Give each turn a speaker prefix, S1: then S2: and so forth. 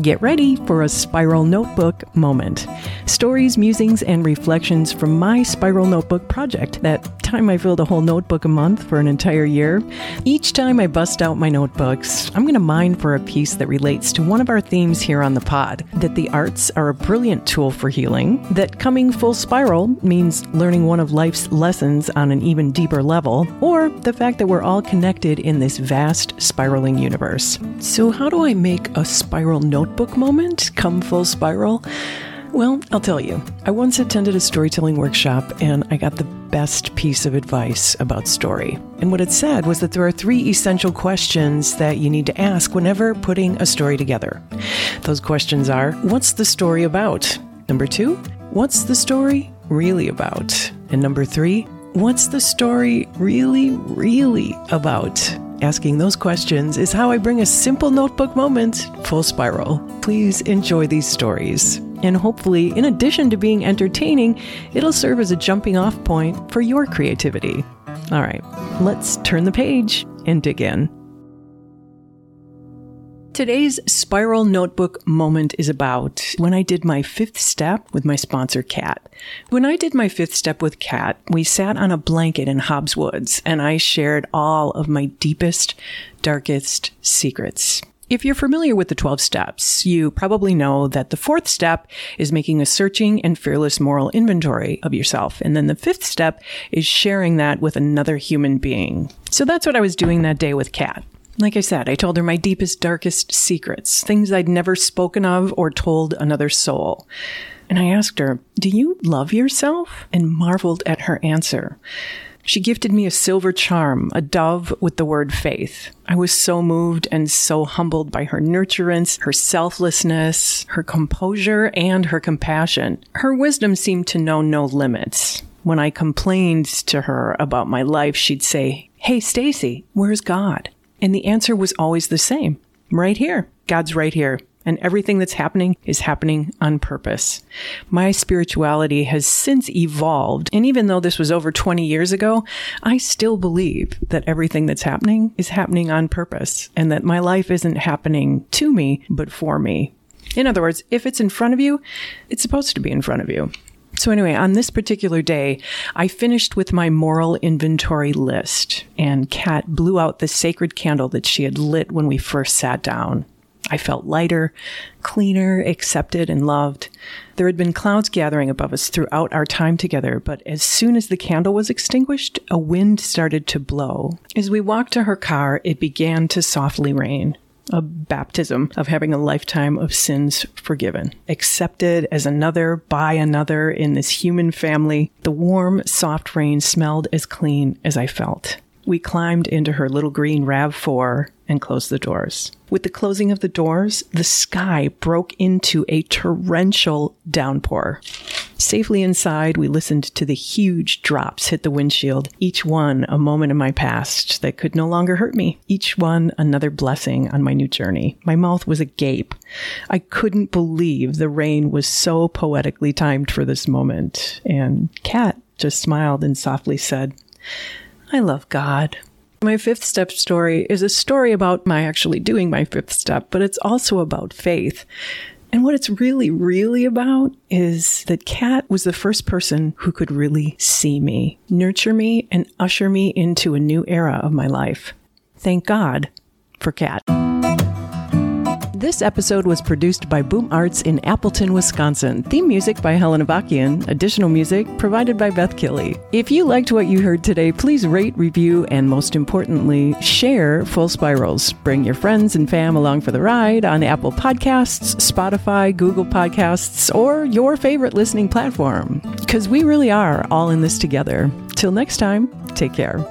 S1: Get ready for a Spiral Notebook moment. Stories, musings, and reflections from my Spiral Notebook project. That time I filled a whole notebook a month for an entire year. Each time I bust out my notebooks, I'm going to mine for a piece that relates to one of our themes here on the pod that the arts are a brilliant tool for healing, that coming full spiral means learning one of life's lessons on an even deeper level, or the fact that we're all connected in this vast spiraling universe. So, how do I make a spiral notebook? notebook moment come full spiral? Well, I'll tell you. I once attended a storytelling workshop and I got the best piece of advice about story. And what it said was that there are three essential questions that you need to ask whenever putting a story together. Those questions are What's the story about? Number two, What's the story really about? And number three, What's the story really, really about? Asking those questions is how I bring a simple notebook moment full spiral. Please enjoy these stories. And hopefully, in addition to being entertaining, it'll serve as a jumping off point for your creativity. All right, let's turn the page and dig in. Today's spiral notebook moment is about when I did my fifth step with my sponsor, Kat. When I did my fifth step with Kat, we sat on a blanket in Hobbs Woods and I shared all of my deepest, darkest secrets. If you're familiar with the 12 steps, you probably know that the fourth step is making a searching and fearless moral inventory of yourself. And then the fifth step is sharing that with another human being. So that's what I was doing that day with Kat. Like I said, I told her my deepest, darkest secrets, things I'd never spoken of or told another soul. And I asked her, Do you love yourself? And marveled at her answer. She gifted me a silver charm, a dove with the word faith. I was so moved and so humbled by her nurturance, her selflessness, her composure, and her compassion. Her wisdom seemed to know no limits. When I complained to her about my life, she'd say, Hey, Stacy, where's God? And the answer was always the same right here. God's right here. And everything that's happening is happening on purpose. My spirituality has since evolved. And even though this was over 20 years ago, I still believe that everything that's happening is happening on purpose and that my life isn't happening to me, but for me. In other words, if it's in front of you, it's supposed to be in front of you. So, anyway, on this particular day, I finished with my moral inventory list, and Kat blew out the sacred candle that she had lit when we first sat down. I felt lighter, cleaner, accepted, and loved. There had been clouds gathering above us throughout our time together, but as soon as the candle was extinguished, a wind started to blow. As we walked to her car, it began to softly rain a baptism of having a lifetime of sins forgiven, accepted as another by another in this human family. The warm, soft rain smelled as clean as I felt. We climbed into her little green RAV4 and closed the doors. With the closing of the doors, the sky broke into a torrential downpour. Safely inside, we listened to the huge drops hit the windshield, each one a moment in my past that could no longer hurt me, each one another blessing on my new journey. My mouth was agape. I couldn't believe the rain was so poetically timed for this moment. And Kat just smiled and softly said, I love God. My fifth step story is a story about my actually doing my fifth step, but it's also about faith. And what it's really, really about is that Kat was the first person who could really see me, nurture me, and usher me into a new era of my life. Thank God for Kat. This episode was produced by Boom Arts in Appleton, Wisconsin. Theme music by Helen Avakian. Additional music provided by Beth Killey. If you liked what you heard today, please rate, review, and most importantly, share Full Spirals. Bring your friends and fam along for the ride on Apple Podcasts, Spotify, Google Podcasts, or your favorite listening platform. Because we really are all in this together. Till next time, take care.